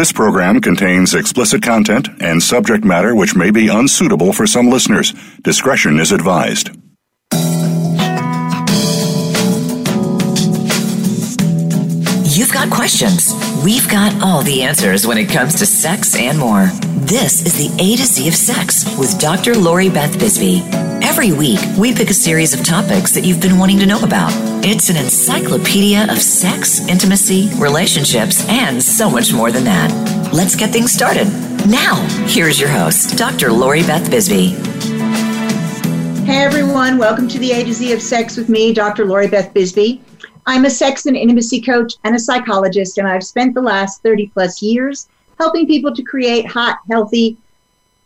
This program contains explicit content and subject matter which may be unsuitable for some listeners. Discretion is advised. You've got questions. We've got all the answers when it comes to sex and more. This is the A to Z of Sex with Dr. Lori Beth Bisbee. Every week, we pick a series of topics that you've been wanting to know about. It's an encyclopedia of sex, intimacy, relationships, and so much more than that. Let's get things started. Now, here's your host, Dr. Lori Beth Bisbee. Hey everyone, welcome to the A to Z of Sex with me, Dr. Lori Beth Bisbee. I'm a sex and intimacy coach and a psychologist, and I've spent the last 30 plus years helping people to create hot, healthy,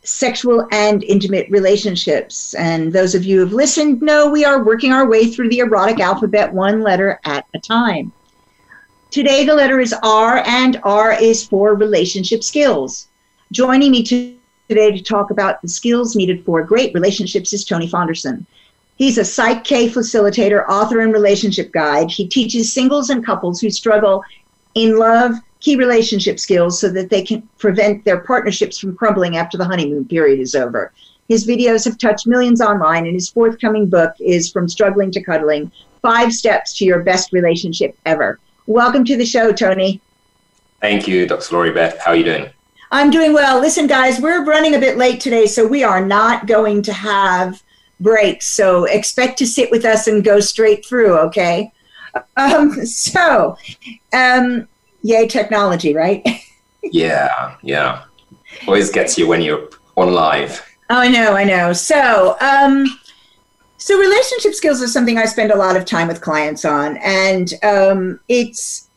sexual and intimate relationships. And those of you who've listened know we are working our way through the erotic alphabet one letter at a time. Today, the letter is R, and R is for relationship skills. Joining me today to talk about the skills needed for great relationships is Tony Fonderson. He's a Psych K facilitator, author, and relationship guide. He teaches singles and couples who struggle in love key relationship skills so that they can prevent their partnerships from crumbling after the honeymoon period is over. His videos have touched millions online, and his forthcoming book is From Struggling to Cuddling Five Steps to Your Best Relationship Ever. Welcome to the show, Tony. Thank you, Dr. Lori Beth. How are you doing? I'm doing well. Listen, guys, we're running a bit late today, so we are not going to have breaks. So expect to sit with us and go straight through, okay? Um, so, um, yay, technology, right? yeah, yeah. Always gets you when you're on live. Oh, I know, I know. So, um, so relationship skills is something I spend a lot of time with clients on, and um, it's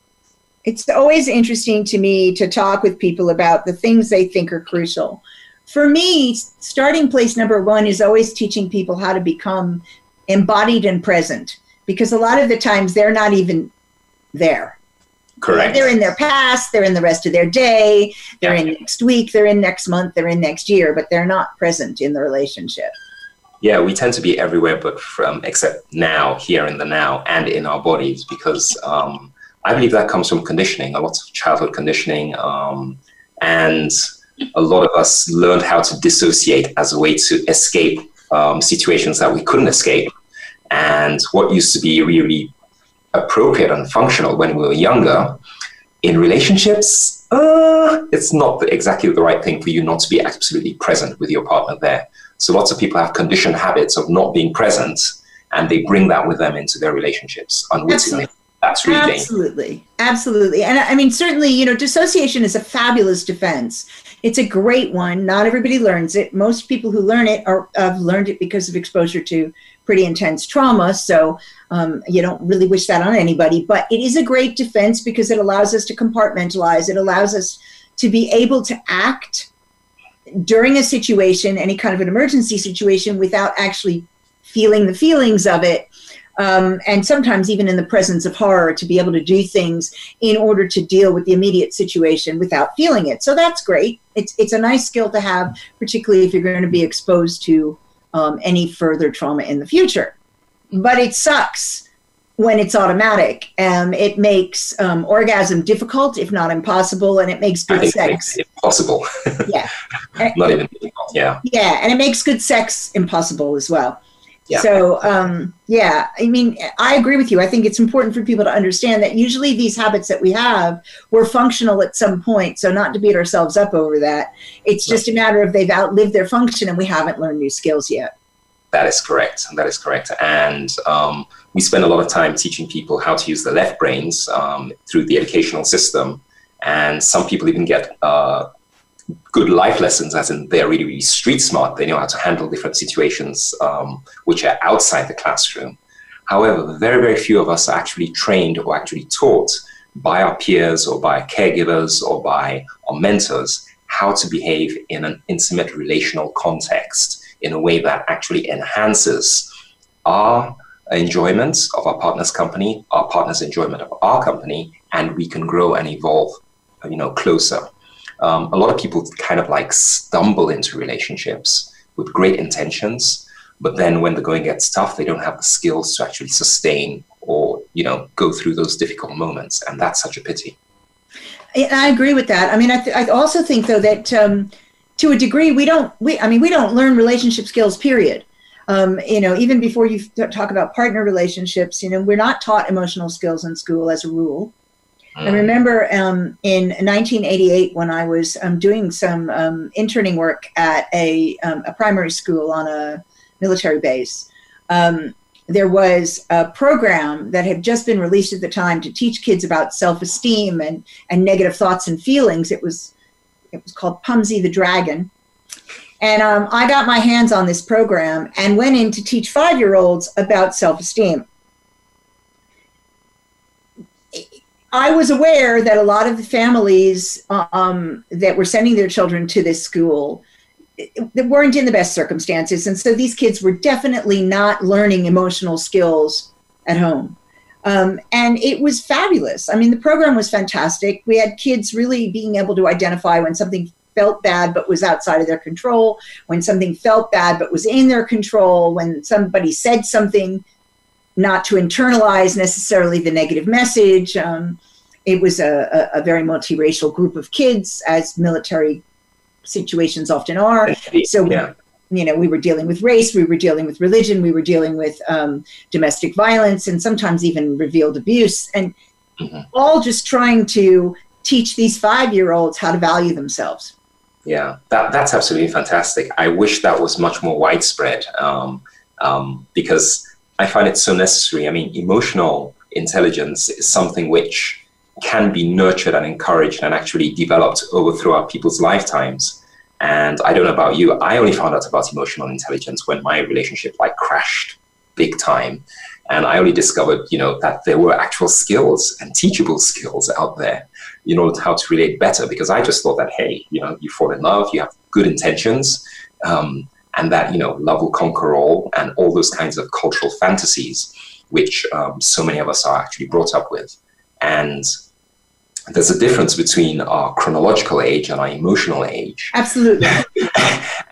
it's always interesting to me to talk with people about the things they think are crucial for me, starting place number one is always teaching people how to become embodied and present because a lot of the times they're not even there. Correct. They're in their past, they're in the rest of their day, they're yeah. in next week, they're in next month, they're in next year, but they're not present in the relationship. Yeah, we tend to be everywhere, but from except now, here in the now, and in our bodies, because um, I believe that comes from conditioning, a lot of childhood conditioning, um, and a lot of us learned how to dissociate as a way to escape um, situations that we couldn't escape. And what used to be really appropriate and functional when we were younger, in relationships, uh, it's not exactly the right thing for you not to be absolutely present with your partner there. So lots of people have conditioned habits of not being present, and they bring that with them into their relationships unwittingly. That's really absolutely, absolutely, and I mean certainly, you know, dissociation is a fabulous defense it's a great one. Not everybody learns it. Most people who learn it are have learned it because of exposure to pretty intense trauma. So um, you don't really wish that on anybody. But it is a great defense because it allows us to compartmentalize. It allows us to be able to act during a situation, any kind of an emergency situation, without actually feeling the feelings of it um, and sometimes even in the presence of horror to be able to do things in order to deal with the immediate situation without feeling it. So that's great. It's it's a nice skill to have, particularly if you're going to be exposed to um, any further trauma in the future. But it sucks when it's automatic. Um, it makes um, orgasm difficult, if not impossible, and it makes good sex impossible. yeah, not even. Yeah, yeah, and it makes good sex impossible as well. Yeah. So, um, yeah, I mean, I agree with you. I think it's important for people to understand that usually these habits that we have were functional at some point. So, not to beat ourselves up over that. It's just a matter of they've outlived their function and we haven't learned new skills yet. That is correct. That is correct. And um, we spend a lot of time teaching people how to use the left brains um, through the educational system. And some people even get uh, good life lessons, as in they're really, really street smart. They know how to handle different situations um, which are outside the classroom. However, very, very few of us are actually trained or actually taught by our peers or by caregivers or by our mentors how to behave in an intimate relational context in a way that actually enhances our enjoyment of our partner's company, our partner's enjoyment of our company, and we can grow and evolve, you know, closer um, a lot of people kind of like stumble into relationships with great intentions, but then when the going gets tough, they don't have the skills to actually sustain or you know go through those difficult moments, and that's such a pity. I agree with that. I mean, I, th- I also think though that um, to a degree we don't. We I mean, we don't learn relationship skills. Period. Um, you know, even before you talk about partner relationships, you know, we're not taught emotional skills in school as a rule. I remember um, in 1988 when I was um, doing some um, interning work at a, um, a, primary school on a military base. Um, there was a program that had just been released at the time to teach kids about self-esteem and, and negative thoughts and feelings. It was it was called Pumsy the Dragon. And um, I got my hands on this program and went in to teach five year olds about self I was aware that a lot of the families um, that were sending their children to this school that weren't in the best circumstances, and so these kids were definitely not learning emotional skills at home. Um, and it was fabulous. I mean, the program was fantastic. We had kids really being able to identify when something felt bad but was outside of their control, when something felt bad but was in their control, when somebody said something not to internalize necessarily the negative message. Um, it was a, a, a, very multiracial group of kids, as military situations often are. So, yeah. you know, we were dealing with race, we were dealing with religion, we were dealing with um, domestic violence, and sometimes even revealed abuse, and mm-hmm. all just trying to teach these five year olds how to value themselves. Yeah, that, that's absolutely fantastic. I wish that was much more widespread um, um, because I find it so necessary. I mean, emotional intelligence is something which can be nurtured and encouraged and actually developed over throughout people's lifetimes. And I don't know about you, I only found out about emotional intelligence when my relationship like crashed big time. And I only discovered, you know, that there were actual skills and teachable skills out there, you know, how to relate better. Because I just thought that, hey, you know, you fall in love, you have good intentions, um, and that you know love will conquer all and all those kinds of cultural fantasies which um, so many of us are actually brought up with and there's a difference between our chronological age and our emotional age. Absolutely.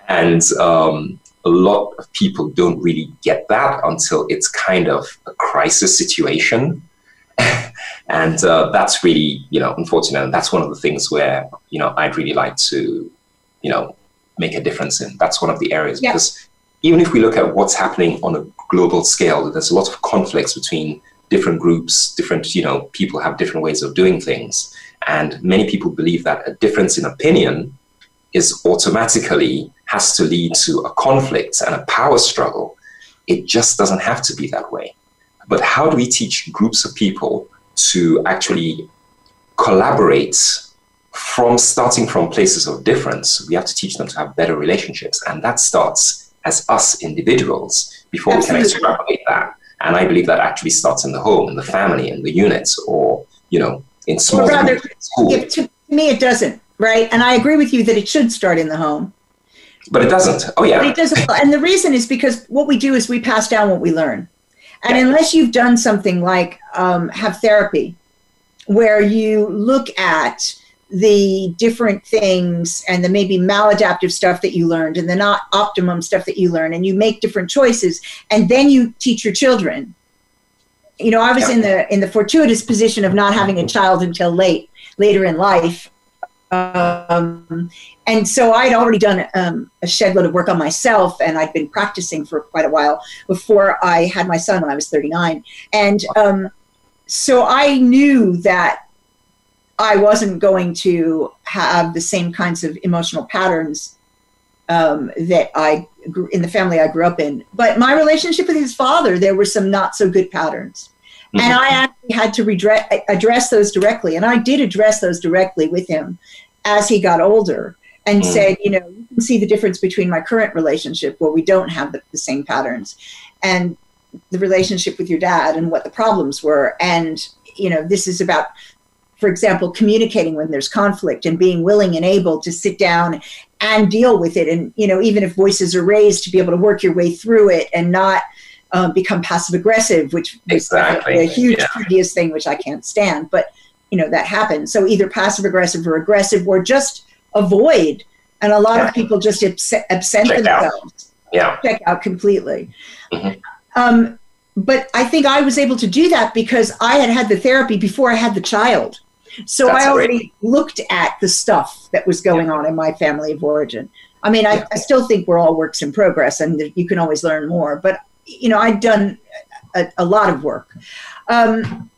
And um, a lot of people don't really get that until it's kind of a crisis situation. And uh, that's really you know unfortunate. And that's one of the things where you know i'd really like to you know make a difference in. That's one of the areas. Yeah. because even if we look at what's happening on a global scale, there's a lot of conflicts between different groups, different, you know, people have different ways of doing things. And many people believe that a difference in opinion is automatically has to lead to a conflict and a power struggle. It just doesn't have to be that way. But how do we teach groups of people to actually collaborate from starting from places of difference, we have to teach them to have better relationships. And that starts as us individuals before Absolutely. we can extrapolate that. And I believe that actually starts in the home, in the family, in the units, or, you know, in small rather, if, to me, it doesn't, right? And I agree with you that it should start in the home. But it doesn't. Oh, yeah. But it doesn't. and the reason is because what we do is we pass down what we learn. And yeah. unless you've done something like um, have therapy, where you look at the different things and the maybe maladaptive stuff that you learned and the not optimum stuff that you learn and you make different choices and then you teach your children. You know i was in the in the fortuitous position of not having a child until late later in life. Um, and so I'd already done um, a shed load of work on myself, and I'd been practicing for quite a while before I had my son when I was 39. And um, so I knew that I wasn't going to have the same kinds of emotional patterns um, that I grew in the family I grew up in. But my relationship with his father, there were some not so good patterns. Mm-hmm. And I actually had to redress, address those directly. And I did address those directly with him as he got older and mm-hmm. said, you know, you can see the difference between my current relationship where we don't have the, the same patterns and the relationship with your dad and what the problems were. And, you know, this is about for example, communicating when there's conflict and being willing and able to sit down and deal with it. And, you know, even if voices are raised, to be able to work your way through it and not um, become passive aggressive, which exactly. a, a huge yeah. previous thing, which I can't stand. But, you know, that happens. So either passive aggressive or aggressive or just avoid. And a lot yeah. of people just absent, themselves. Out. Yeah. Check out completely. Mm-hmm. Um, but I think I was able to do that because I had had the therapy before I had the child. So That's I already looked at the stuff that was going on in my family of origin. I mean, I, I, still think we're all works in progress and you can always learn more, but, you know, I'd done a, a lot of work. Um,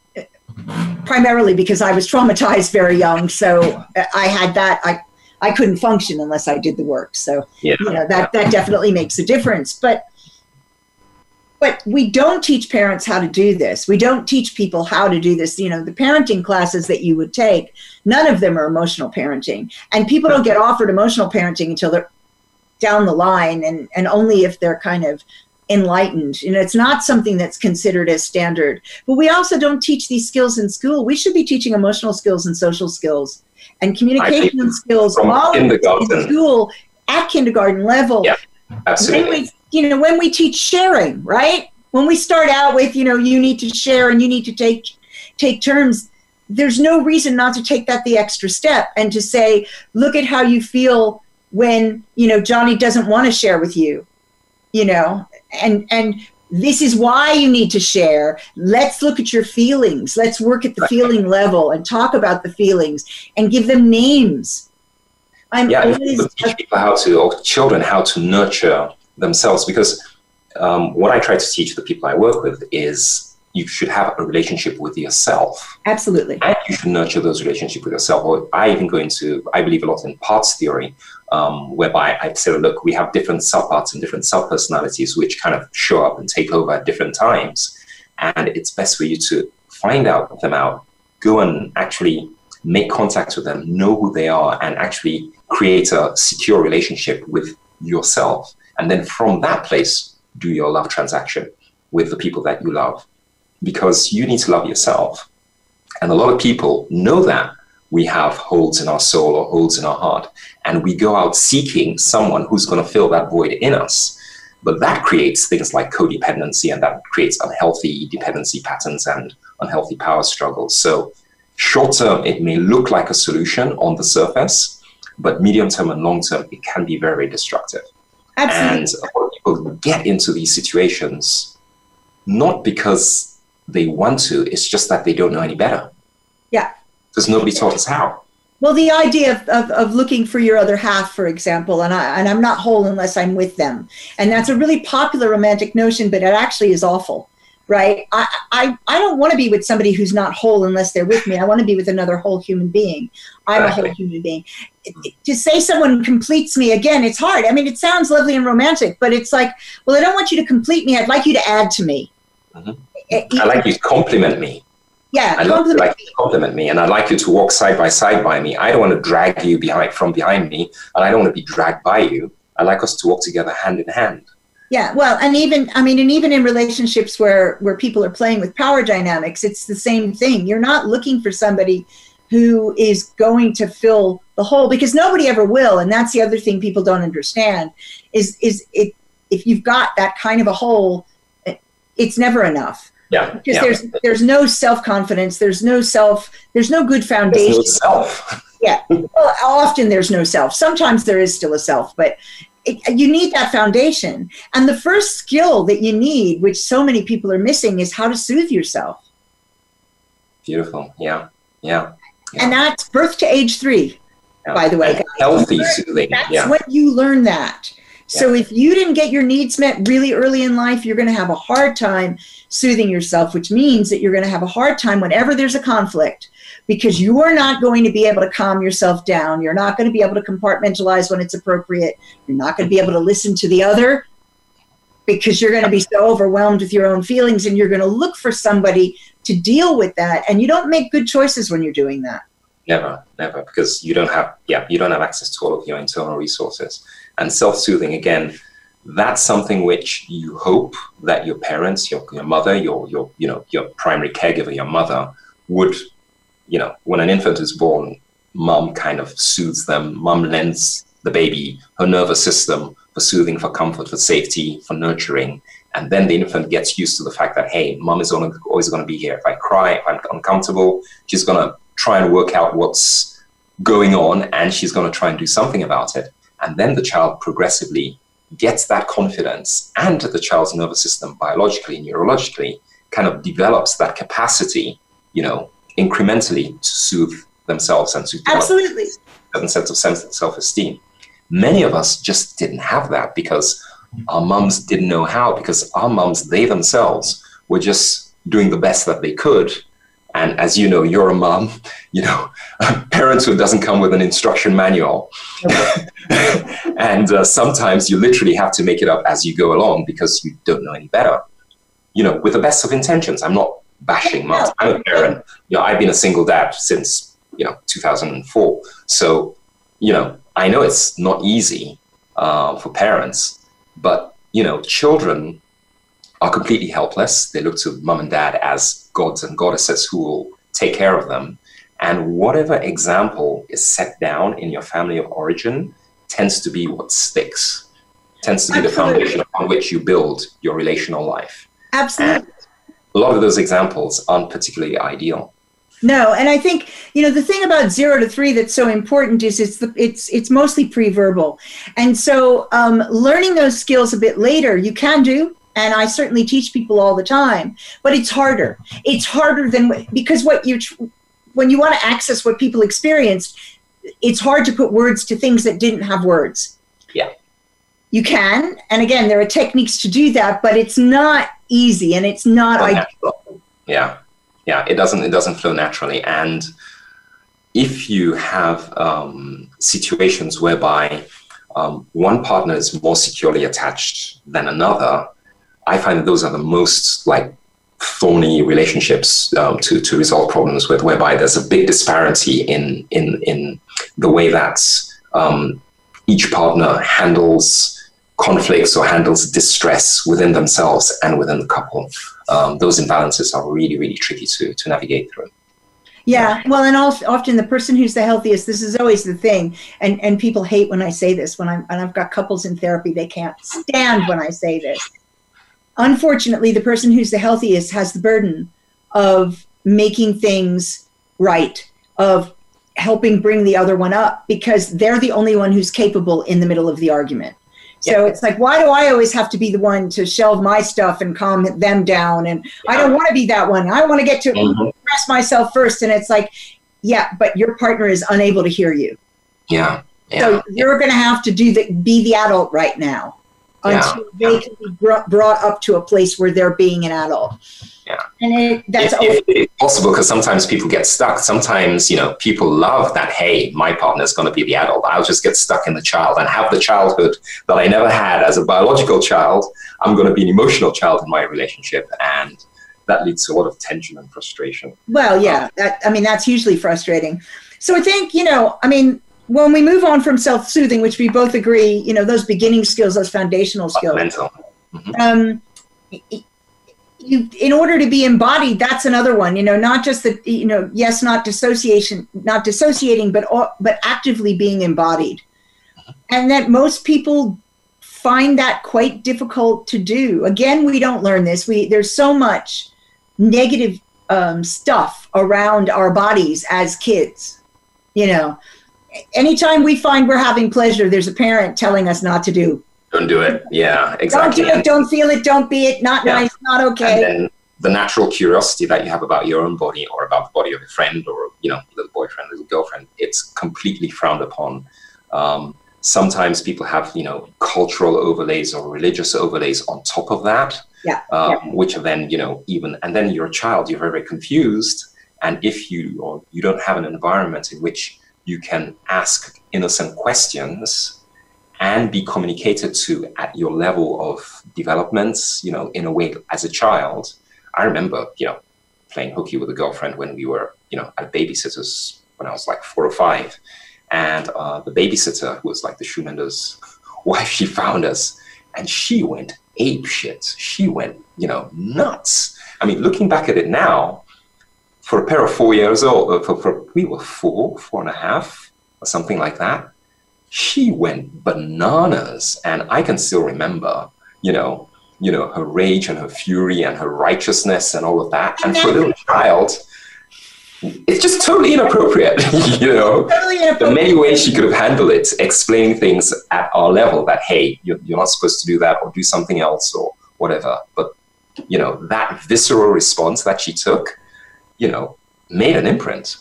primarily because I was traumatized very young. So I had that. I, I couldn't function unless I did the work. So, yeah. you know, that, that definitely makes a difference. But but we don't teach parents how to do this. We don't teach people how to do this. You know, the parenting classes that you would take, none of them are emotional parenting. And people don't get offered emotional parenting until they're down the line and, and only if they're kind of enlightened. You know, it's not something that's considered as standard. But we also don't teach these skills in school. We should be teaching emotional skills and social skills and communication skills all in the school at kindergarten level. Yeah, absolutely you know, when we teach sharing, right? When we start out with, you know, you need to share and you need to take take turns, there's no reason not to take that the extra step and to say, look at how you feel when, you know, Johnny doesn't want to share with you. You know, and and this is why you need to share. Let's look at your feelings. Let's work at the feeling level and talk about the feelings and give them names. I'm yeah, always teach people how to, or children, how to nurture themselves because um, what I try to teach the people I work with is you should have a relationship with yourself. Absolutely. And you should nurture those relationships with yourself. Or I even go into, I believe a lot in parts theory, um, whereby I say, look, we have different subparts and different subpersonalities which kind of show up and take over at different times. And it's best for you to find out them out, go and actually make contact with them, know who they are, and actually create a secure relationship with yourself. And then from that place, do your love transaction with the people that you love because you need to love yourself. And a lot of people know that we have holes in our soul or holes in our heart, and we go out seeking someone who's going to fill that void in us. But that creates things like codependency, and that creates unhealthy dependency patterns and unhealthy power struggles. So, short term, it may look like a solution on the surface, but medium term and long term, it can be very destructive. Absolutely. And a lot of people get into these situations not because they want to, it's just that they don't know any better. Yeah. Because nobody taught us how. Well, the idea of, of, of, looking for your other half, for example, and, I, and I'm not whole unless I'm with them. And that's a really popular romantic notion, but it actually is awful right? I, I, I don't want to be with somebody who's not whole unless they're with me. I want to be with another whole human being. I'm a whole human being. To say someone completes me, again, it's hard. I mean, it sounds lovely and romantic, but it's like, well, I don't want you to complete me. I'd like you to add to me. Mm-hmm. I like you to compliment me. Yeah, I like you to compliment me, and I'd like you to walk side by side by me. I don't want to drag you behind from behind me, and I don't want to be dragged by you. I like us to walk together hand in hand. Yeah, well, and even I mean, and even in relationships where where people are playing with power dynamics, it's the same thing. You're not looking for somebody who is going to fill the hole because nobody ever will, and that's the other thing people don't understand is is it if you've got that kind of a hole, it's never enough. Yeah, because yeah. there's there's no self confidence, there's no self, there's no good foundation. No self. yeah, well, often there's no self. Sometimes there is still a self, but you need that foundation. And the first skill that you need, which so many people are missing, is how to soothe yourself. Beautiful. Yeah. Yeah. yeah. And that's birth to age three, yeah. by the way. Guys. Healthy soothing. That's yeah. when you learn that. So if you didn't get your needs met really early in life, you're going to have a hard time soothing yourself, which means that you're going to have a hard time whenever there's a conflict because you are not going to be able to calm yourself down. You're not going to be able to compartmentalize when it's appropriate. You're not going to be able to listen to the other because you're going to be so overwhelmed with your own feelings and you're going to look for somebody to deal with that. And you don't make good choices when you're doing that. Never, never, because you don't have, yeah, you don't have access to all of your internal resources. And self-soothing, again, that's something which you hope that your parents, your, your mother, your, your, you know, your primary caregiver, your mother would you know, when an infant is born, mom kind of soothes them. Mom lends the baby her nervous system for soothing, for comfort, for safety, for nurturing. And then the infant gets used to the fact that, hey, mom is always going to be here. If I cry, if I'm uncomfortable, she's going to try and work out what's going on and she's going to try and do something about it. And then the child progressively gets that confidence and the child's nervous system biologically, neurologically, kind of develops that capacity, you know, incrementally to soothe themselves and to absolutely. certain sense of sense, self-esteem. Many of us just didn't have that because our mums didn't know how because our mums they themselves were just doing the best that they could. And as you know you're a mom you know parenthood doesn't come with an instruction manual. And uh, sometimes you literally have to make it up as you go along because you don't know any better. You know with the best of intentions. I'm not bashing i'm a parent you know i've been a single dad since you know 2004 so you know i know it's not easy uh, for parents but you know children are completely helpless. They look to mom and dad as gods and goddesses who will take care of them. And whatever example is set down in your family of origin tends to be what sticks tends to be Absolutely. the foundation upon which you build your relational life. Absolutely. And a lot of those examples aren't particularly ideal no, and I think you know the thing about zero to three that's so important is it's the, it's it's mostly pre-verbal, and so um, learning those skills a bit later you can do, and I certainly teach people all the time, but it's harder. It's harder than because what you when you want to access what people experienced, it's hard to put words to things that didn't have words. You can, and again, there are techniques to do that, but it's not easy and it's not ideal. Yeah yeah, it doesn't it doesn't flow naturally. And if you have um, situations whereby um, one partner is more securely attached than another, I find that those are the most like thorny relationships um, to to resolve problems with, whereby there's a big disparity in in in the way that um, each partner handles conflicts or handles distress within themselves and within the couple. Um, those imbalances are really, really tricky to, to navigate through. Yeah, well, and often the person who's the healthiest. This is always the thing, and and people hate when I say this. When I'm and I've got couples in therapy, they can't stand when I say this. Unfortunately, the person who's the healthiest has the burden of making things right, of helping bring the other one up, because they're the only one who's capable in the middle of the argument. So yeah. it's like, why do I always have to be the one to shelve my stuff and calm them down? And yeah. I don't want to be that one. I want to get to mm-hmm. express myself first. And it's like, yeah, but your partner is unable to hear you. Yeah. yeah. So you're going to have to do the be the adult right now until they can be brought up to a place where they're being an adult. Yeah. And it, that's if, if it's possible because sometimes people get stuck. Sometimes, you know, people love that, hey, my partner's going to be the adult. I'll just get stuck in the child and have the childhood that I never had as a biological child. I'm going to be an emotional child in my relationship. And that leads to a lot of tension and frustration. Well, yeah. Um, that, I mean, that's usually frustrating. So I think, you know, I mean, when we move on from self-soothing, which we both agree, you know, those beginning skills, those foundational skills. Mental. Mm-hmm. Um, you in order to be embodied that's another one you know not just that you know yes not dissociation not dissociating but but actively being embodied and that most people find that quite difficult to do again we don't learn this we there's so much negative um, stuff around our bodies as kids you know anytime we find we're having pleasure there's a parent telling us not to do don't do it. Yeah, exactly. Don't do it. Don't feel it. Don't be it. Not yeah. nice. Not okay. And then the natural curiosity that you have about your own body or about the body of a friend or you know little boyfriend, little girlfriend, it's completely frowned upon. Um, sometimes people have you know cultural overlays or religious overlays on top of that. Yeah. Um, yeah. Which are then you know even and then you're a child. You're very, very confused. And if you or you don't have an environment in which you can ask innocent questions and be communicated to at your level of developments, you know, in a way as a child. I remember, you know, playing hooky with a girlfriend when we were, you know, at babysitters when I was like four or five. And uh, the babysitter, who was like the shoemender's wife, she found us and she went ape shit. She went, you know, nuts. I mean, looking back at it now, for a pair of four years old, uh, for, for, we were four, four and a half, or something like that she went bananas. And I can still remember, you know, you know, her rage and her fury and her righteousness and all of that. And for a little child, it's just totally inappropriate, you know. Totally inappropriate. The many ways she could have handled it, explaining things at our level that, hey, you're, you're not supposed to do that or do something else or whatever. But, you know, that visceral response that she took, you know, made an imprint.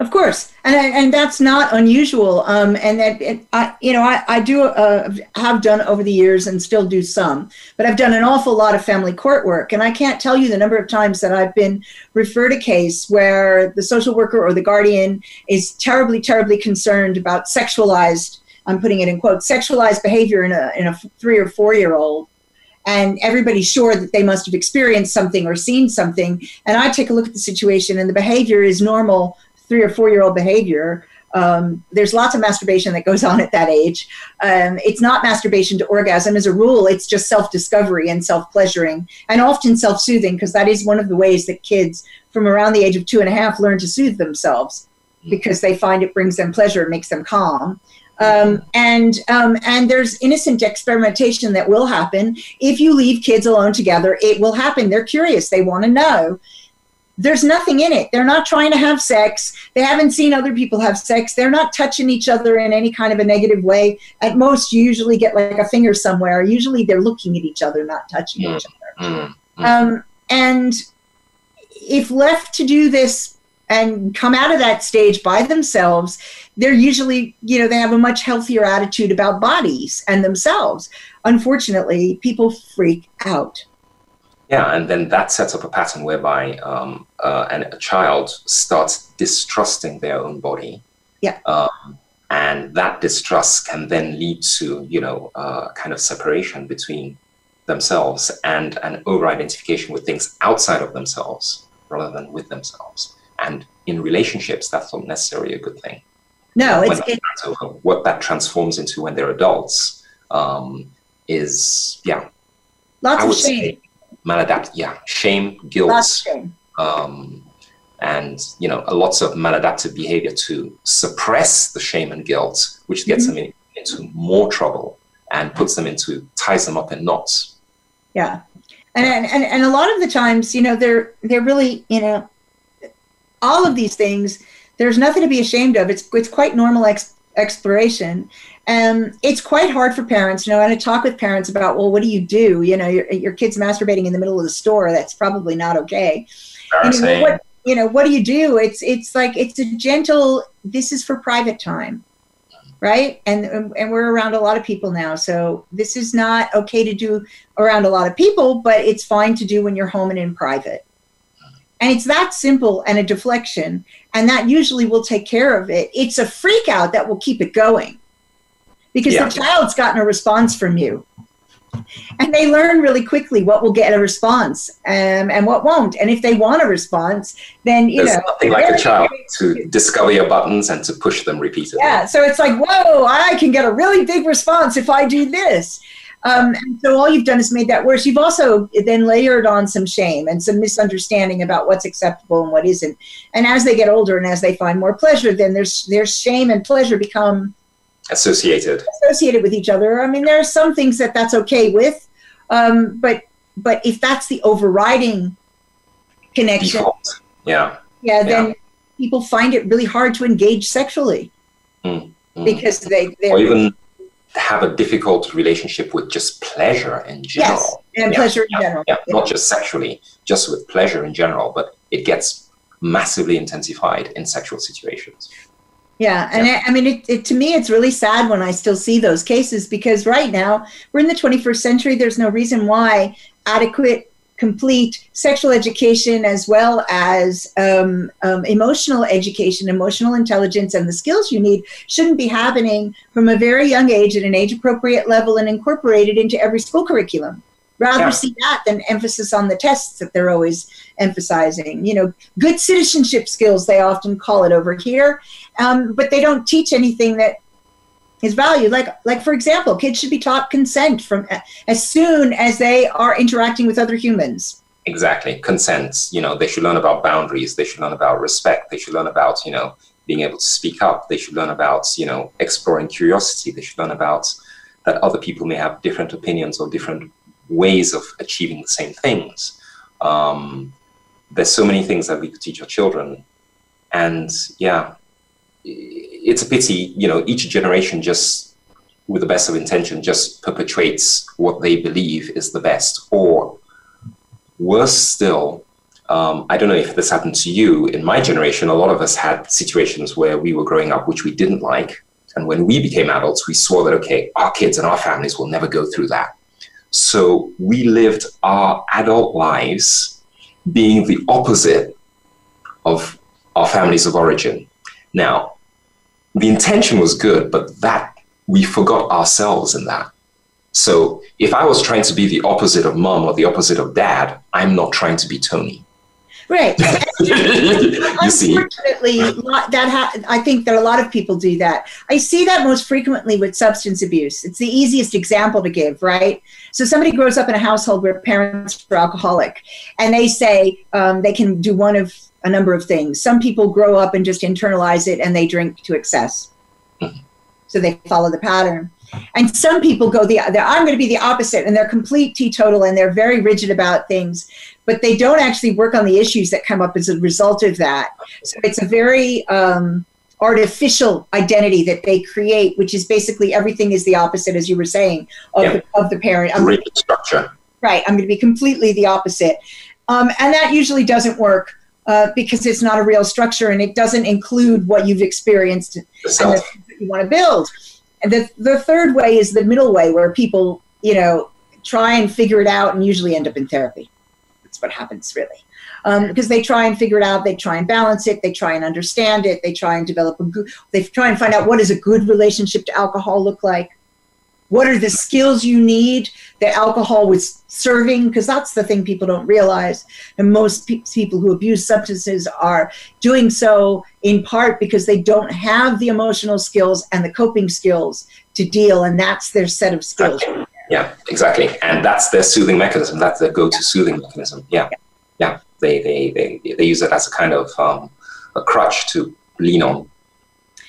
Of course, and and that's not unusual. Um, and that it, I, you know, I, I do uh, have done over the years and still do some, but I've done an awful lot of family court work, and I can't tell you the number of times that I've been referred a case where the social worker or the guardian is terribly, terribly concerned about sexualized. I'm putting it in quotes, sexualized behavior in a in a three or four year old, and everybody's sure that they must have experienced something or seen something. And I take a look at the situation, and the behavior is normal three or four year old behavior. Um, there's lots of masturbation that goes on at that age. Um, it's not masturbation to orgasm as a rule, it's just self discovery and self pleasuring, and often self soothing, because that is one of the ways that kids from around the age of two and a half learn to soothe themselves because they find it brings them pleasure, it makes them calm. Um, and um, and there's innocent experimentation that will happen if you leave kids alone together. It will happen. They're curious. They want to know. There's nothing in it. They're not trying to have sex. They haven't seen other people have sex. They're not touching each other in any kind of a negative way. At most, you usually get like a finger somewhere. Usually, they're looking at each other, not touching each other. Mm-hmm. Um, and if left to do this and come out of that stage by themselves, they're usually, you know, they have a much healthier attitude about bodies and themselves. Unfortunately, people freak out. Yeah, and then that sets up a pattern whereby um, uh, and a child starts distrusting their own body. Yeah. Um, and that distrust can then lead to, you know, uh, kind of separation between themselves and an over identification with things outside of themselves rather than with themselves. And in relationships, that's not necessarily a good thing. No, it's, it, what that transforms into when they're adults um, is, yeah. Lots of shame. Maladapt, yeah, shame, guilt, shame. Um, and you know, lots of maladaptive behavior to suppress the shame and guilt, which gets mm-hmm. them in, into more trouble and puts them into ties them up in knots. Yeah, and and and a lot of the times, you know, they're they're really, you know, all of these things, there's nothing to be ashamed of. It's it's quite normal ex- exploration. And it's quite hard for parents, you know, and I talk with parents about, well, what do you do? You know, your, your kid's masturbating in the middle of the store. That's probably not okay. You know, what, you know, what do you do? It's, it's like, it's a gentle, this is for private time right and and we're around a lot of people now so this is not okay to do around a lot of people but it's fine to do when you're home and in private and it's that simple and a deflection. And that usually will take care of it. It's a freak out that will keep it going because yeah. the child's gotten a response from you. And they learn really quickly what will get a response um, and what won't. And if they want a response, then you There's know nothing like a child to discover your buttons and to push them repeatedly. Yeah, so it's like, whoa, I can get a really big response if I do this. Um, and so all you've done is made that worse. You've also then layered on some shame and some misunderstanding about what's acceptable and what isn't. And as they get older and as they find more pleasure, then there's there's shame and pleasure become associated associated with each other. I mean, there are some things that that's okay with, um, but but if that's the overriding connection, Default. yeah, yeah, then yeah. people find it really hard to engage sexually mm, mm. because they or even have a difficult relationship with just pleasure in general. Yes, and yeah, pleasure in general. Yeah, yeah, not just sexually, just with pleasure in general, but it gets massively intensified in sexual situations. Yeah, and I, I, mean, it, it, to me, it's really sad when I still see those cases because right now we're in the 21st century. There's no reason why adequate complete sexual education as well as um, um, emotional education, emotional intelligence, and the skills you need shouldn't be happening from a very young age at an age appropriate level and incorporated into every school curriculum. Rather yeah. see that than emphasis on the tests that they're always emphasizing. You know, good citizenship skills, they often call it over here, um, but they don't teach anything that is valued. Like like for example kids should be taught consent from as soon as they are interacting with other humans. Exactly. Consents. you know they should learn about boundaries. They should learn about respect. They should learn about you know being able to speak up. They should learn about you know exploring curiosity. They should learn about that other people may have different opinions or different ways of achieving the same things. Um, there's so many things that we could teach our children. And yeah it's a pity, you know, each generation just, with the best of intention, just perpetuates what they believe is the best. Or worse still, um, I don't know if this happened to you. In my generation, a lot of us had situations where we were growing up which we didn't like. And when we became adults, we swore that, okay, our kids and our families will never go through that. So we lived our adult lives being the opposite of our families of origin. Now, the intention was good, but that we forgot ourselves in that. So if I was trying to be the opposite of mom or the opposite of dad, I'm not trying to be Tony. Right. you see, unfortunately, that ha- I think that a lot of people do that. I see that most frequently with substance abuse. It's the easiest example to give, right? So somebody grows up in a household where parents are alcoholic, and they say um, they can do one of a number of things. Some people grow up and just internalize it, and they drink to excess, so they follow the pattern. And some people go the I'm going to be the opposite, and they're complete teetotal, and they're very rigid about things but they don't actually work on the issues that come up as a result of that. So it's a very um, artificial identity that they create, which is basically everything is the opposite, as you were saying, of, yeah. the, of the parent. I'm structure. Right. I'm going to be completely the opposite. Um, and that usually doesn't work. Uh, because it's not a real structure and it doesn't include what you've experienced and that you want to build. And the, the third way is the middle way where people, you know, try and figure it out and usually end up in therapy That's what happens really. Um, because they try and figure it out, they try and balance it, they try and understand it, they try and develop a good, they try and find out what does a good relationship to alcohol look like. What are the skills you need that alcohol was serving? Because that's the thing people don't realize. And most pe- people who abuse substances are doing so in part because they don't have the emotional skills and the coping skills to deal, and that's their set of skills. Yeah, exactly. And that's their soothing mechanism. That's their go-to soothing mechanism. Yeah, yeah. They they they, they use it as a kind of um, a crutch to lean on.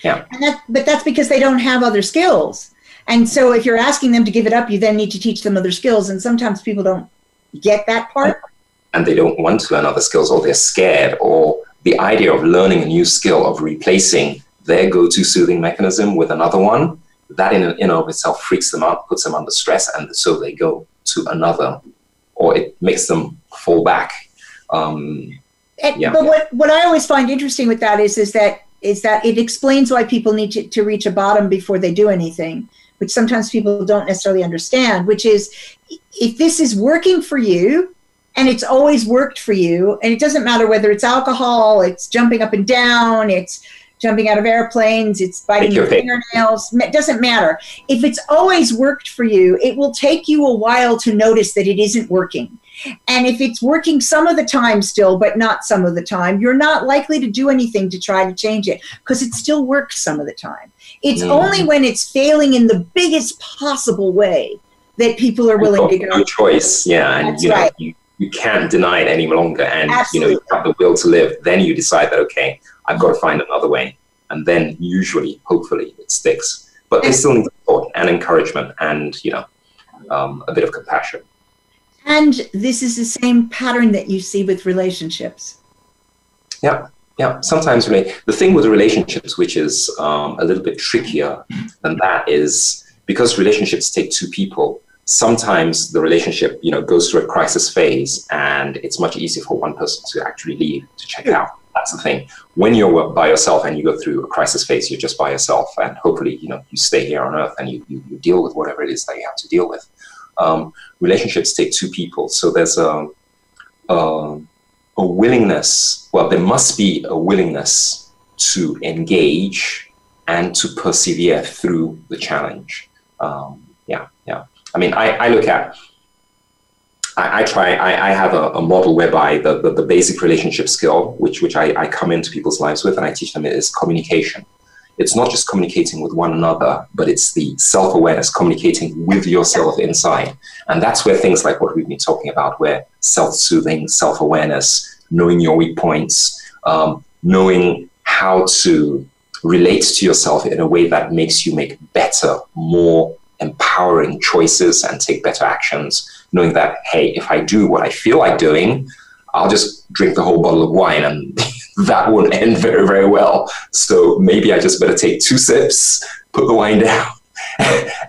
Yeah. And that, but that's because they don't have other skills. And so if you're asking them to give it up, you then need to teach them other skills. And sometimes people don't get that part. And they don't want to learn other skills, or they're scared, or the idea of learning a new skill of replacing their go-to soothing mechanism with another one that in and of itself freaks them out, puts them under stress, and so they go to another, or it makes them fall back. Um, and, yeah. But what, what I always find interesting with that is is that is that it explains why people need to, to reach a bottom before they do anything, which sometimes people don't necessarily understand. Which is, if this is working for you, and it's always worked for you, and it doesn't matter whether it's alcohol, it's jumping up and down, it's jumping out of airplanes, it's biting your fingernails. It doesn't matter. If it's always worked for you, it will take you a while to notice that it isn't working. And if it's working some of the time still, but not some of the time, you're not likely to do anything to try to change it because it still works some of the time. It's only when it's failing in the biggest possible way that people are willing to go. No choice, yeah, and That's you know right. you, you can't deny it any longer, and Absolutely. you know you have the will to live. Then you decide that okay, I've got to find another way. And then usually, hopefully, it sticks. But they still need support and encouragement and, you know, um, a bit of compassion. And this is the same pattern that you see with relationships. Yeah, yeah. Sometimes really, the thing with relationships, which is um, a little bit trickier than that, is because relationships take two people. Sometimes the relationship, you know, goes through a crisis phase, and it's much easier for one person to actually leave to check out that's the thing. When you're by yourself and you go through a crisis phase, you're just by yourself, and hopefully, you know, you stay here on Earth and you, you, you deal with whatever it is that you have to deal with. Um, relationships take two people, so there's a, a a willingness. Well, there must be a willingness to engage and to persevere through the challenge. Um, yeah, yeah. I mean, I, I look at I, I try, I, I have a, a, model whereby the, the, the, basic relationship skill, which, which I, I come into people's lives with and I teach them is communication. It's not just communicating with one another, but it's the self awareness, communicating with yourself inside. And that's where things like what we've been talking about, where self soothing, self awareness, knowing your weak points, um, knowing how to relate to yourself in a way that makes you make better, more empowering choices and take better actions knowing that, hey, if I do what I feel like doing, I'll just drink the whole bottle of wine and that won't end very, very well. So maybe I just better take two sips, put the wine down,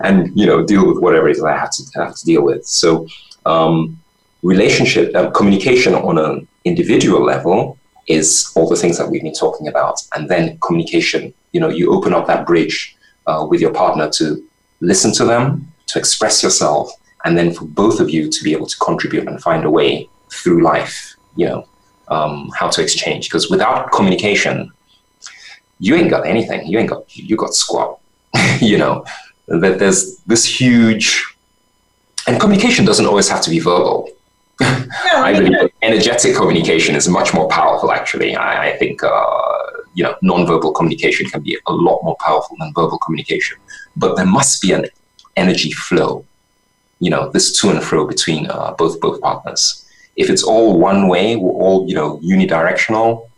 and you know deal with whatever it is I have to have to deal with. So um, relationship uh, communication on an individual level is all the things that we've been talking about. And then communication, you know, you open up that bridge uh, with your partner to listen to them, to express yourself, and then for both of you to be able to contribute and find a way through life, you know, um, how to exchange. Because without communication, you ain't got anything. You ain't got, you got squat, you know, that there's this huge, and communication doesn't always have to be verbal. No, I believe energetic communication is much more powerful, actually. I, I think, uh, you know, non-verbal communication can be a lot more powerful than verbal communication. But there must be an energy flow, you know, this to and fro between uh, both both partners. If it's all one way, all you know, unidirectional,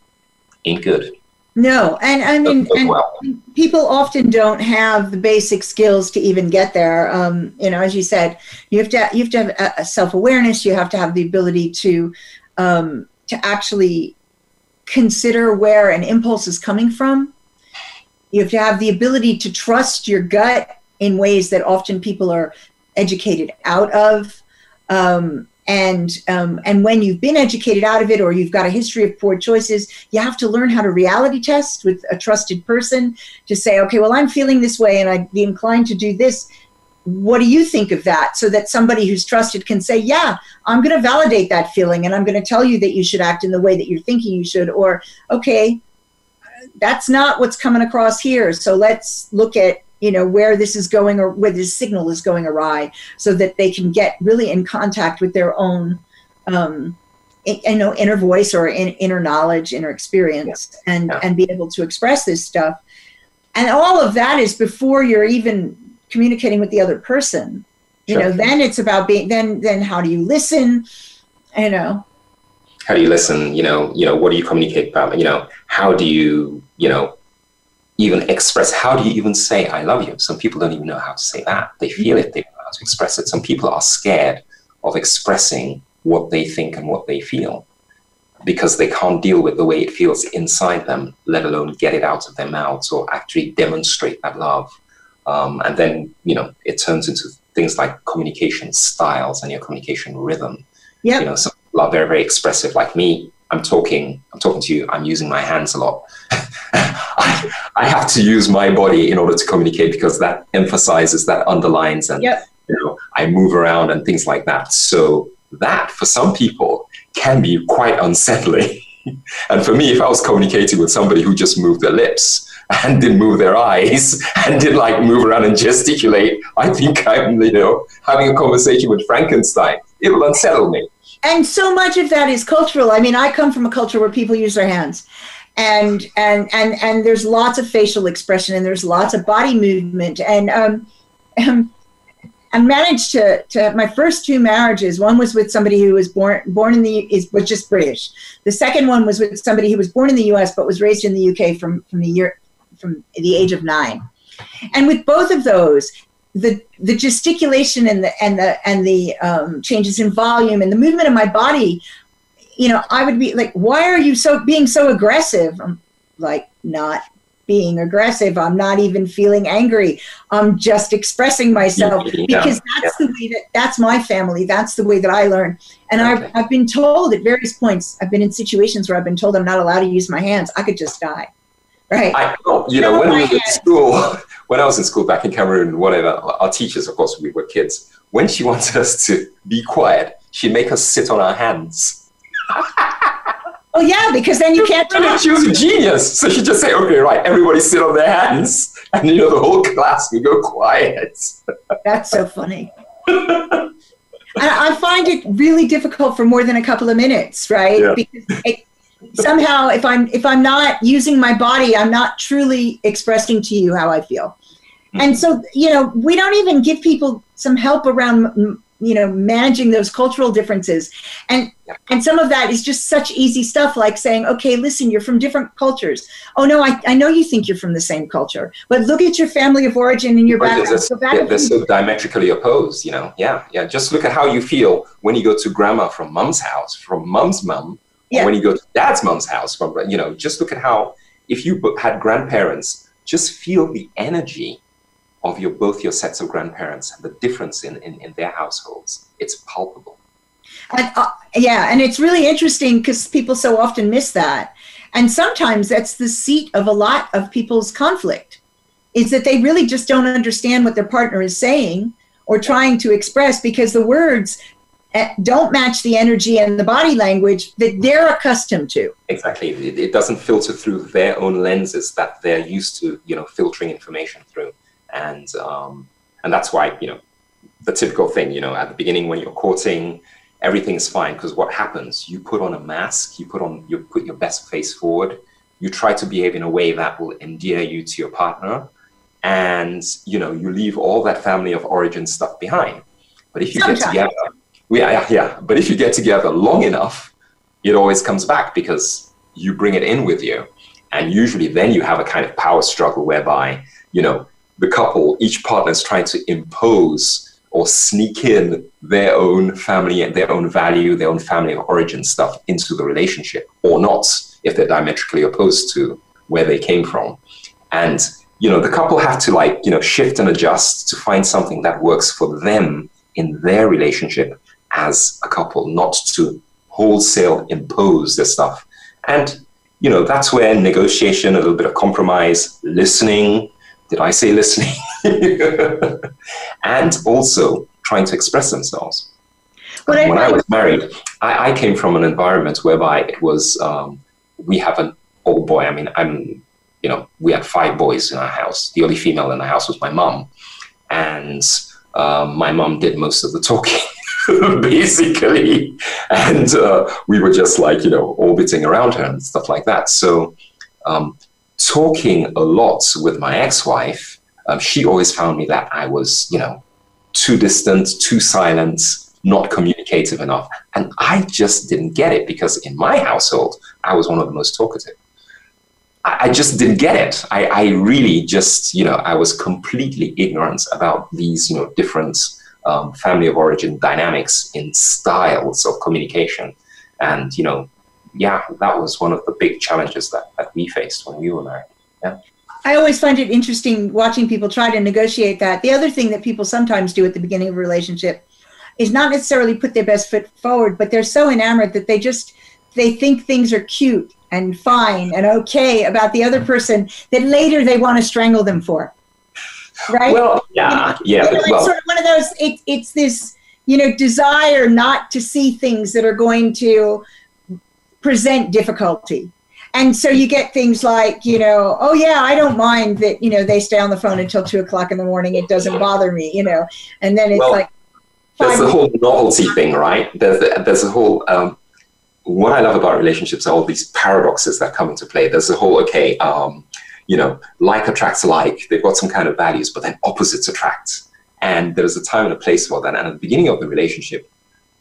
ain't good. No, and I mean, and well. people often don't have the basic skills to even get there. Um, you know, as you said, you have to you have to have a, self awareness. You have to have the ability to um, to actually consider where an impulse is coming from. You have to have the ability to trust your gut in ways that often people are educated out of. Um, and um, and when you've been educated out of it or you've got a history of poor choices you have to learn how to reality test with a trusted person to say okay well i'm feeling this way and i'd be inclined to do this. What do you think of that? So that somebody who's trusted can say yeah i'm going to validate that feeling and i'm going to tell you that you should act in the way that you're thinking you should or okay that's not what's coming across here. So let's look at you know where this is going or where this signal is going awry so that they can get really in contact with their own um, you know inner voice or in, inner knowledge inner experience yeah. and yeah. and be able to express this stuff and all of that is before you're even communicating with the other person you sure. know then it's about being then then how do you listen you know how do you listen you know you know what do you communicate about you know how do you you know even express how do you even say I love you? Some people don't even know how to say that. They feel it, they don't know how to express it. Some people are scared of expressing what they think and what they feel because they can't deal with the way it feels inside them, let alone get it out of their mouths or actually demonstrate that love. Um, and then, you know, it turns into things like communication styles and your communication rhythm. Yep. You know, some people are very, very expressive like me. I'm talking, I'm talking to you, I'm using my hands a lot. I, I, have to use my body in order to communicate because that emphasizes, that underlines, and yep. you know, I move around and things like that. So that for some people can be quite unsettling. and for me, if I was communicating with somebody who just moved their lips and didn't move their eyes and didn't like move around and gesticulate, I think I'm, you know, having a conversation with Frankenstein. It will unsettle me and so much of that is cultural. I mean, I come from a culture where people use their hands. And and and and there's lots of facial expression and there's lots of body movement and um, um I managed to to my first two marriages. One was with somebody who was born born in the is was just British. The second one was with somebody who was born in the U.S. but was raised in the U.K. from from the year from the age of nine. And with both of those, the the gesticulation and the and the and the um, changes in volume and the movement of my body you know i would be like why are you so being so aggressive? I'm like not being aggressive. I'm not even feeling angry. I'm just expressing myself yeah. because that's yeah. the way that that's my family. That's the way that i learn. And okay. I've, I've been told at various points i've been in situations where i've been told i'm not allowed to use my hands. I could just die. Right? I, you know when we were at school when I was in school back in Cameroon, whatever, our teachers, of course, we were kids. When she wanted us to be quiet, she'd make us sit on our hands. Oh yeah, because then you can't. she was a genius, so she just say, "Okay, right, everybody sit on their hands," and you know the whole class would go quiet. That's so funny. I find it really difficult for more than a couple of minutes, right? Yeah. Because it, somehow if i'm if i'm not using my body i'm not truly expressing to you how i feel and so you know we don't even give people some help around you know managing those cultural differences. And and some of that is just such easy stuff like saying okay listen you're from different cultures. Oh no i, I know you think you're from the same culture but look at your family of origin and your background. So yeah, they're so diametrically opposed you know? Yeah yeah. Just look at how you feel when you go to grandma from mom's house from mom's mom yeah. when you go to dad's mom's house, from you know, just look at how if you had grandparents, just feel the energy of your both your sets of grandparents and the difference in, in, in their households. It's palpable. And, uh, yeah, and it's really interesting because people so often miss that. And sometimes that's the seat of a lot of people's conflict is that they really just don't understand what their partner is saying or trying to express because the words eh, don't match the energy and the body language that they're accustomed to. Exactly. It, it doesn't filter through their own lenses that they're used to, you know, filtering information through. And um, and that's why, you know, the typical thing, you know, at the beginning when you're courting, everything's fine because what happens? You put on a mask, you put on you put your best face forward, you try to behave in a way that will endear you to your partner, and you know you leave all that family of origin stuff behind. But if you Sometimes. get together, yeah, yeah, but if you get together long enough, it always comes back because you bring it in with you, and usually then you have a kind of power struggle whereby you know the couple, each partner is trying to impose or sneak in their own family and their own value, their own family of origin stuff into the relationship, or not if they're diametrically opposed to where they came from. And you know, the couple have to like, you know, shift and adjust to find something that works for them in their relationship as a couple, not to wholesale impose their stuff. And, you know, that's where negotiation, a little bit of compromise, listening, did I say listening? and also trying to express themselves. Well, when I, I was married, I, I, came from an environment whereby it was um, we have an old boy. I mean, I'm you know we had five boys in our house. The only female in the house was my mom, and um, my mom did most of the talking. basically and uh, we were just like you know orbiting around her and stuff like that so um, talking a lot with my ex-wife um, she always found me that I was, you know, too distant, too silent, not communicative enough. And I just didn't get it because in my household, I was one of the most talkative. I, I just didn't get it. I, I, really just, you know, I was completely ignorant about these, you know, different um, family of origin dynamics in styles of communication. And, you know, yeah, that was one of the big challenges that, that we faced when we were married. Yeah. I always find it interesting watching people try to negotiate that. The other thing that people sometimes do at the beginning of a relationship is not necessarily put their best foot forward, but they're so enamored that they just they think things are cute and fine and okay about the other person that later they want to strangle them for. Right? Well, yeah, you know, yeah. it's well. sort of one of those. It, it's this, you know, desire not to see things that are going to present difficulty. And so you get things like you know oh yeah i don't mind that you know they stay on the phone until two o'clock in the morning. It doesn't bother me you know. And then it's well, like there's the whole novelty thing right? There's there's a whole um, what i love about relationships are all these paradoxes that come into play. There's a whole okay um, you know like attracts like. They've got some kind of values but then opposites attract. And there's a time and a place for that. And at the beginning of the relationship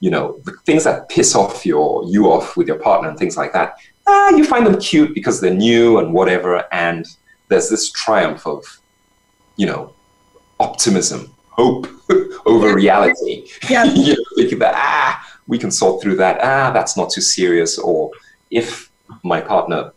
you know the things that piss off your you off with your partner and things like that ah, you find them cute because they're new and whatever. And there's this triumph of, you know, optimism, hope over reality. Yeah. you know, thinking that, ah, we can sort through that. Ah, that's not too serious. Or if my partner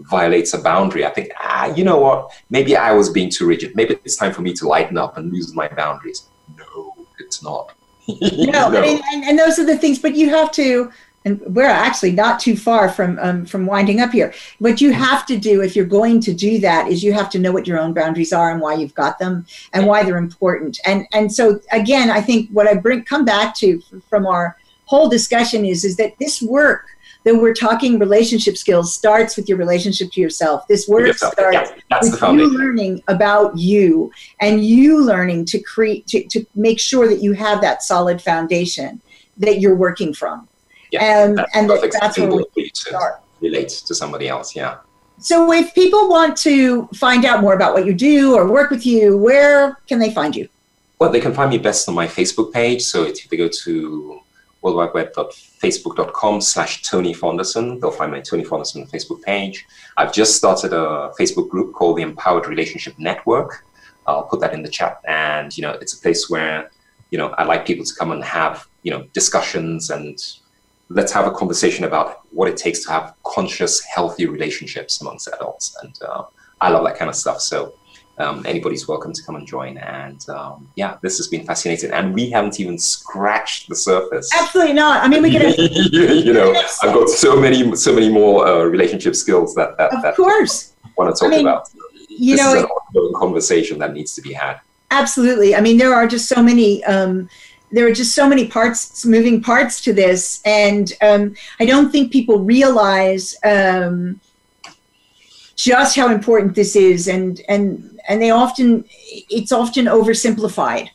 violates a boundary, I think, ah, you know what? Maybe I was being too rigid. Maybe it's time for me to lighten up and lose my boundaries. No, it's not. No, no. I mean, and, and those are the things, but you have to and we're actually not too far from um, from winding up here. What you have to do if you're going to do that is you have to know what your own boundaries are and why you've got them and why they're important. And and so again, I think what I bring come back to from our whole discussion is is that this work that we're talking relationship skills starts with your relationship to yourself. This work yourself. starts yeah, with you learning about you and you learning to create to, to make sure that you have that solid foundation that you're working from yeah, and that's and that, that's where we start. relate to somebody else. Yeah. So, if people want to find out more about what you do or work with you, where can they find you? Well, they can find me best on my Facebook page. So, if they go to worldwideweb.facebook.com slash Tony Fonderson, they'll find my Tony Fonderson Facebook page. I've just started a Facebook group called the Empowered Relationship Network. I'll put that in the chat. And, you know, it's a place where, you know, I'd like people to come and have, you know, discussions and let's have a conversation about what it takes to have conscious, healthy relationships amongst adults. And uh, I love that kind of stuff. So um, anybody's welcome to come and join. And um, yeah, this has been fascinating. And we haven't even scratched the surface. Absolutely not. I mean, we could. you know, I've got so many, so many more uh, relationship skills that that, of that course I want to talk I mean, about. you this know. is an ongoing conversation that needs to be had. Absolutely. I mean, there are just so many. Um, there are just so many parts, moving parts to this, and um, I don't think people realize um, just how important this is, and and and they often, it's often oversimplified.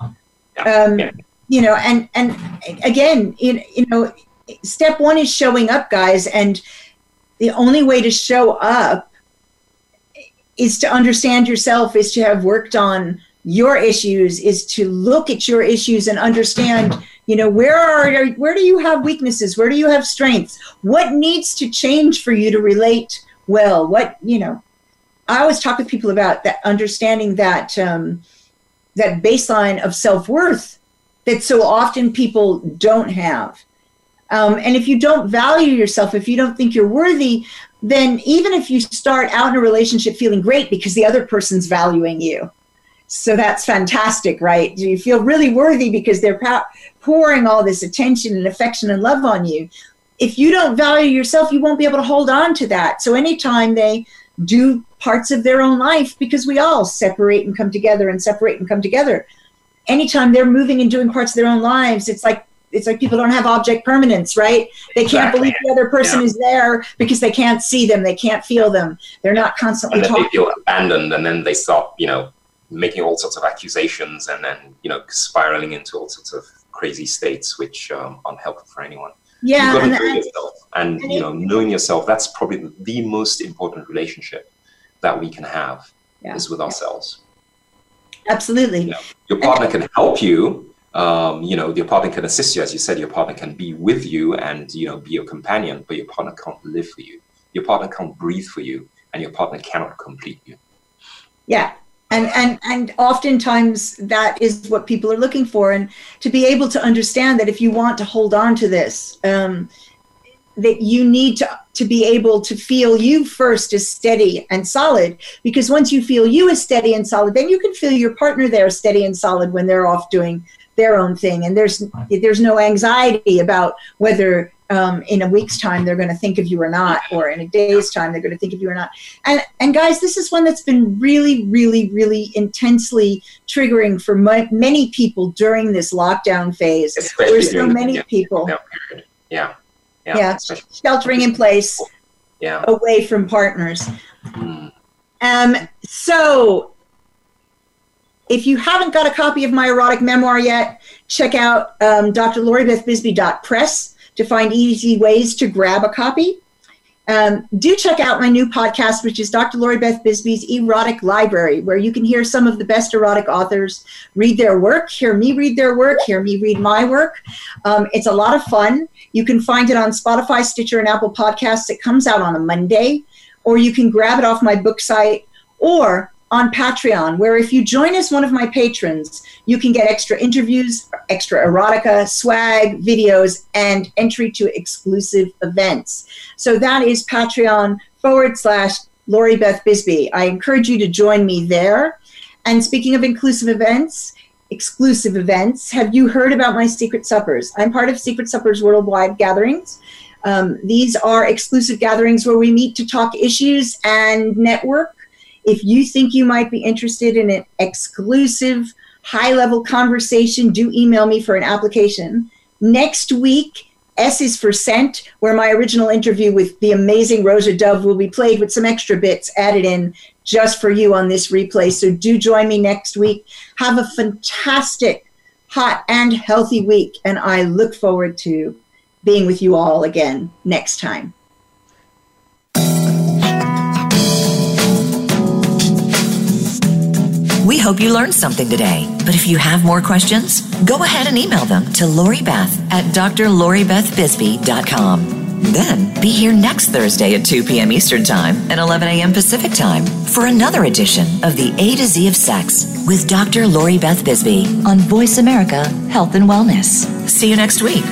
Um, Yeah. You know, and and again, you, you know, step one is showing up, guys, and the only way to show up is to understand yourself, is to have worked on your issues is to look at your issues and understand you know where are where do you have weaknesses where do you have strengths what needs to change for you to relate well what you know i always talk with people about that understanding that um, that baseline of self-worth that so often people don't have um, and if you don't value yourself if you don't think you're worthy then even if you start out in a relationship feeling great because the other person's valuing you so that's fantastic, right? You feel really worthy because they're pouring all this attention and affection and love on you. If you don't value yourself, you won't be able to hold on to that. So anytime they do parts of their own life, because we all separate and come together and separate and come together, anytime they're moving and doing parts of their own lives, it's like it's like people don't have object permanence, right? They can't Exactly. believe the other person Yeah. is there because they can't see them, they can't feel them, they're not constantly And then talking. they feel abandoned, and then they start, you know, making all sorts of accusations, and then you know, spiraling into all sorts of crazy states, which um, aren't helpful for anyone. Yeah, You've got to and, know yourself, and and you know, knowing yourself. That's probably the most important relationship that we can have Yeah. is with ourselves. absolutely. Yeah. Your partner can help you. Um, you know, your partner can assist you, as you said. Your partner can be with you and you know be your companion, but your partner can't live for you. Your partner can't breathe for you, and your partner cannot complete you. Yeah. And, and and oftentimes that is what people are looking for. And to be able to understand that if you want to hold on to this um, that you need to to be able to feel you first as steady and solid. Because once you feel you as steady and solid then you can feel your partner there steady and solid when they're off doing their own thing. And there's there's no anxiety about whether um, in a week's time they're going to think of you or not or in a day's time they're going to think of you or not and and guys this is one that's been really really really intensely triggering for my, many people during this lockdown phase Especially where so during the- many people. Yeah. Yeah. Yeah. sheltering in place yeah. away from partners Mm. Um, so, if you haven't got a copy of my erotic memoir yet, check out um, drloribethbisbee.press to find easy ways to grab a copy. Um, do check out my new podcast, which is Dr. Lori Beth Bisbee's Erotic Library, where you can hear some of the best erotic authors read their work, hear me read their work, hear me read my work. Um, it's a lot of fun. You can find it on Spotify, Stitcher, and Apple Podcasts. It comes out on a Monday or you can grab it off my book site or on Patreon, where if you join as one of my patrons, you can get extra interviews, extra erotica, swag, videos, and entry to exclusive events. So that is Patreon forward slash Lori Beth Bisbee. I encourage you to join me there. And speaking of inclusive events, exclusive events, have you heard about my secret suppers? I'm part of Secret Suppers Worldwide Gatherings. Um, these are exclusive gatherings where we meet to talk issues and network. If you think you might be interested in an exclusive, high level conversation, do email me for an application. Next week, S is for Scent, where my original interview with the amazing Rosa Dove will be played with some extra bits added in just for you on this replay. So do join me next week. Have a fantastic, hot, and healthy week. And I look forward to being with you all again next time. We hope you learned something today. But if you have more questions, go ahead and email them to Lori Beth at drloribethbisbee.com. Then be here next Thursday at 2 p.m. Eastern Time and 11 a.m. Pacific Time for another edition of the A to Z of Sex with Dr. Lori Beth Bisbee on Voice America Health and Wellness. See you next week.